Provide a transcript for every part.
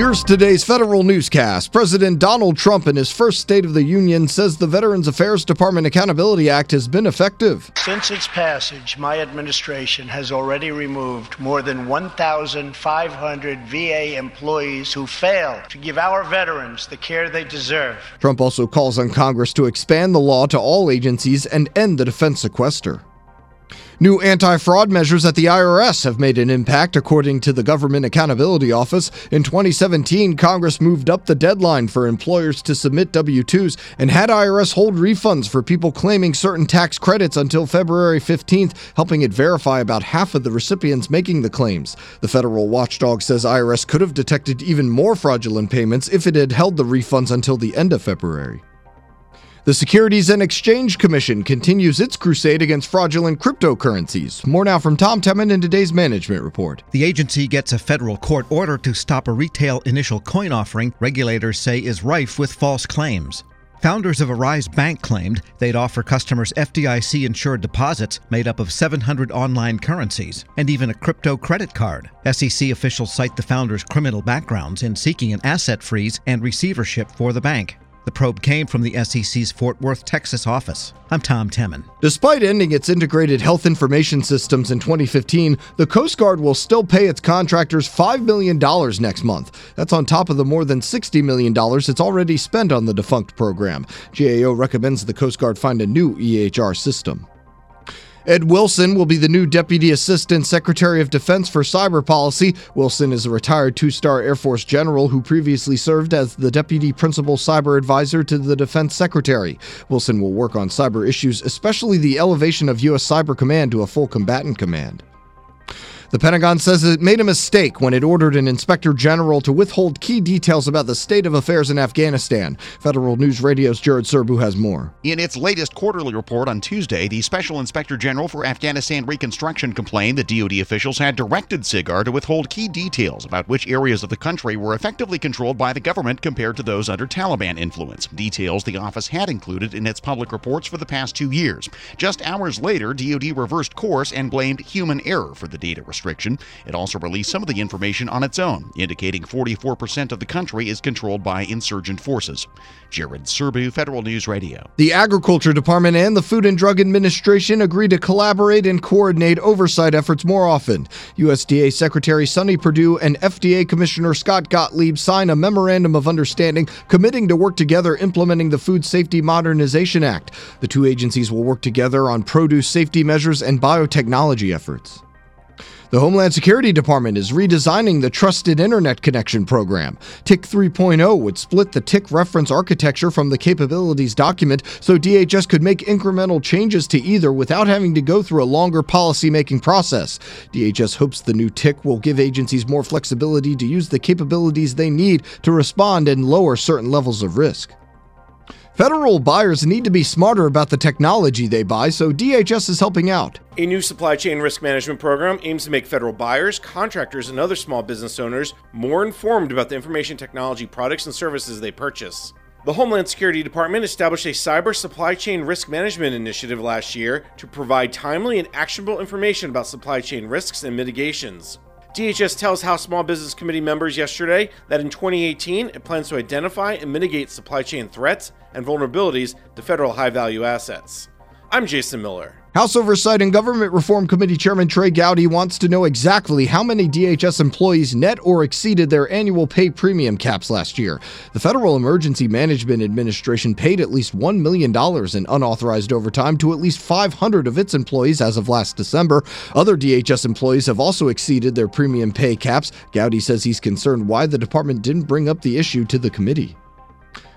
Here's today's federal newscast. President Donald Trump, in his first State of the Union, says the Veterans Affairs Department Accountability Act has been effective. Since its passage, my administration has already removed more than 1,500 VA employees who failed to give our veterans the care they deserve. Trump also calls on Congress to expand the law to all agencies and end the defense sequester. New anti fraud measures at the IRS have made an impact, according to the Government Accountability Office. In 2017, Congress moved up the deadline for employers to submit W 2s and had IRS hold refunds for people claiming certain tax credits until February 15th, helping it verify about half of the recipients making the claims. The federal watchdog says IRS could have detected even more fraudulent payments if it had held the refunds until the end of February. The Securities and Exchange Commission continues its crusade against fraudulent cryptocurrencies. More now from Tom Temin in today's management report. The agency gets a federal court order to stop a retail initial coin offering regulators say is rife with false claims. Founders of Arise Bank claimed they'd offer customers FDIC insured deposits made up of 700 online currencies and even a crypto credit card. SEC officials cite the founders' criminal backgrounds in seeking an asset freeze and receivership for the bank. The probe came from the SEC's Fort Worth, Texas office. I'm Tom Temin. Despite ending its integrated health information systems in 2015, the Coast Guard will still pay its contractors $5 million next month. That's on top of the more than $60 million it's already spent on the defunct program. GAO recommends the Coast Guard find a new EHR system. Ed Wilson will be the new Deputy Assistant Secretary of Defense for Cyber Policy. Wilson is a retired two star Air Force general who previously served as the Deputy Principal Cyber Advisor to the Defense Secretary. Wilson will work on cyber issues, especially the elevation of U.S. Cyber Command to a full combatant command. The Pentagon says it made a mistake when it ordered an inspector general to withhold key details about the state of affairs in Afghanistan. Federal News Radio's Jared Serbu has more. In its latest quarterly report on Tuesday, the Special Inspector General for Afghanistan Reconstruction complained that DoD officials had directed SIGAR to withhold key details about which areas of the country were effectively controlled by the government compared to those under Taliban influence. Details the office had included in its public reports for the past two years. Just hours later, DoD reversed course and blamed human error for the data restriction. It also released some of the information on its own, indicating 44% of the country is controlled by insurgent forces. Jared Serbu, Federal News Radio. The Agriculture Department and the Food and Drug Administration agreed to collaborate and coordinate oversight efforts more often. USDA Secretary Sonny Perdue and FDA Commissioner Scott Gottlieb signed a memorandum of understanding committing to work together implementing the Food Safety Modernization Act. The two agencies will work together on produce safety measures and biotechnology efforts. The Homeland Security Department is redesigning the Trusted Internet Connection program. TIC 3.0 would split the TIC reference architecture from the capabilities document so DHS could make incremental changes to either without having to go through a longer policy-making process. DHS hopes the new TIC will give agencies more flexibility to use the capabilities they need to respond and lower certain levels of risk. Federal buyers need to be smarter about the technology they buy, so DHS is helping out. A new supply chain risk management program aims to make federal buyers, contractors, and other small business owners more informed about the information technology products and services they purchase. The Homeland Security Department established a cyber supply chain risk management initiative last year to provide timely and actionable information about supply chain risks and mitigations. DHS tells House Small Business Committee members yesterday that in 2018 it plans to identify and mitigate supply chain threats and vulnerabilities to federal high value assets. I'm Jason Miller. House Oversight and Government Reform Committee Chairman Trey Gowdy wants to know exactly how many DHS employees net or exceeded their annual pay premium caps last year. The Federal Emergency Management Administration paid at least $1 million in unauthorized overtime to at least 500 of its employees as of last December. Other DHS employees have also exceeded their premium pay caps. Gowdy says he's concerned why the department didn't bring up the issue to the committee.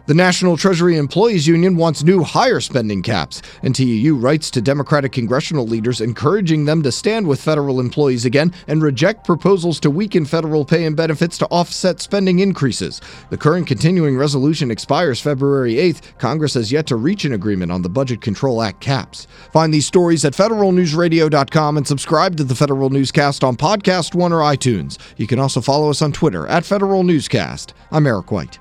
The National Treasury Employees Union wants new higher spending caps, NTEU writes to Democratic congressional leaders encouraging them to stand with federal employees again and reject proposals to weaken federal pay and benefits to offset spending increases. The current continuing resolution expires February 8th. Congress has yet to reach an agreement on the Budget Control Act caps. Find these stories at federalnewsradio.com and subscribe to the Federal Newscast on Podcast One or iTunes. You can also follow us on Twitter at Federal Newscast. I'm Eric White.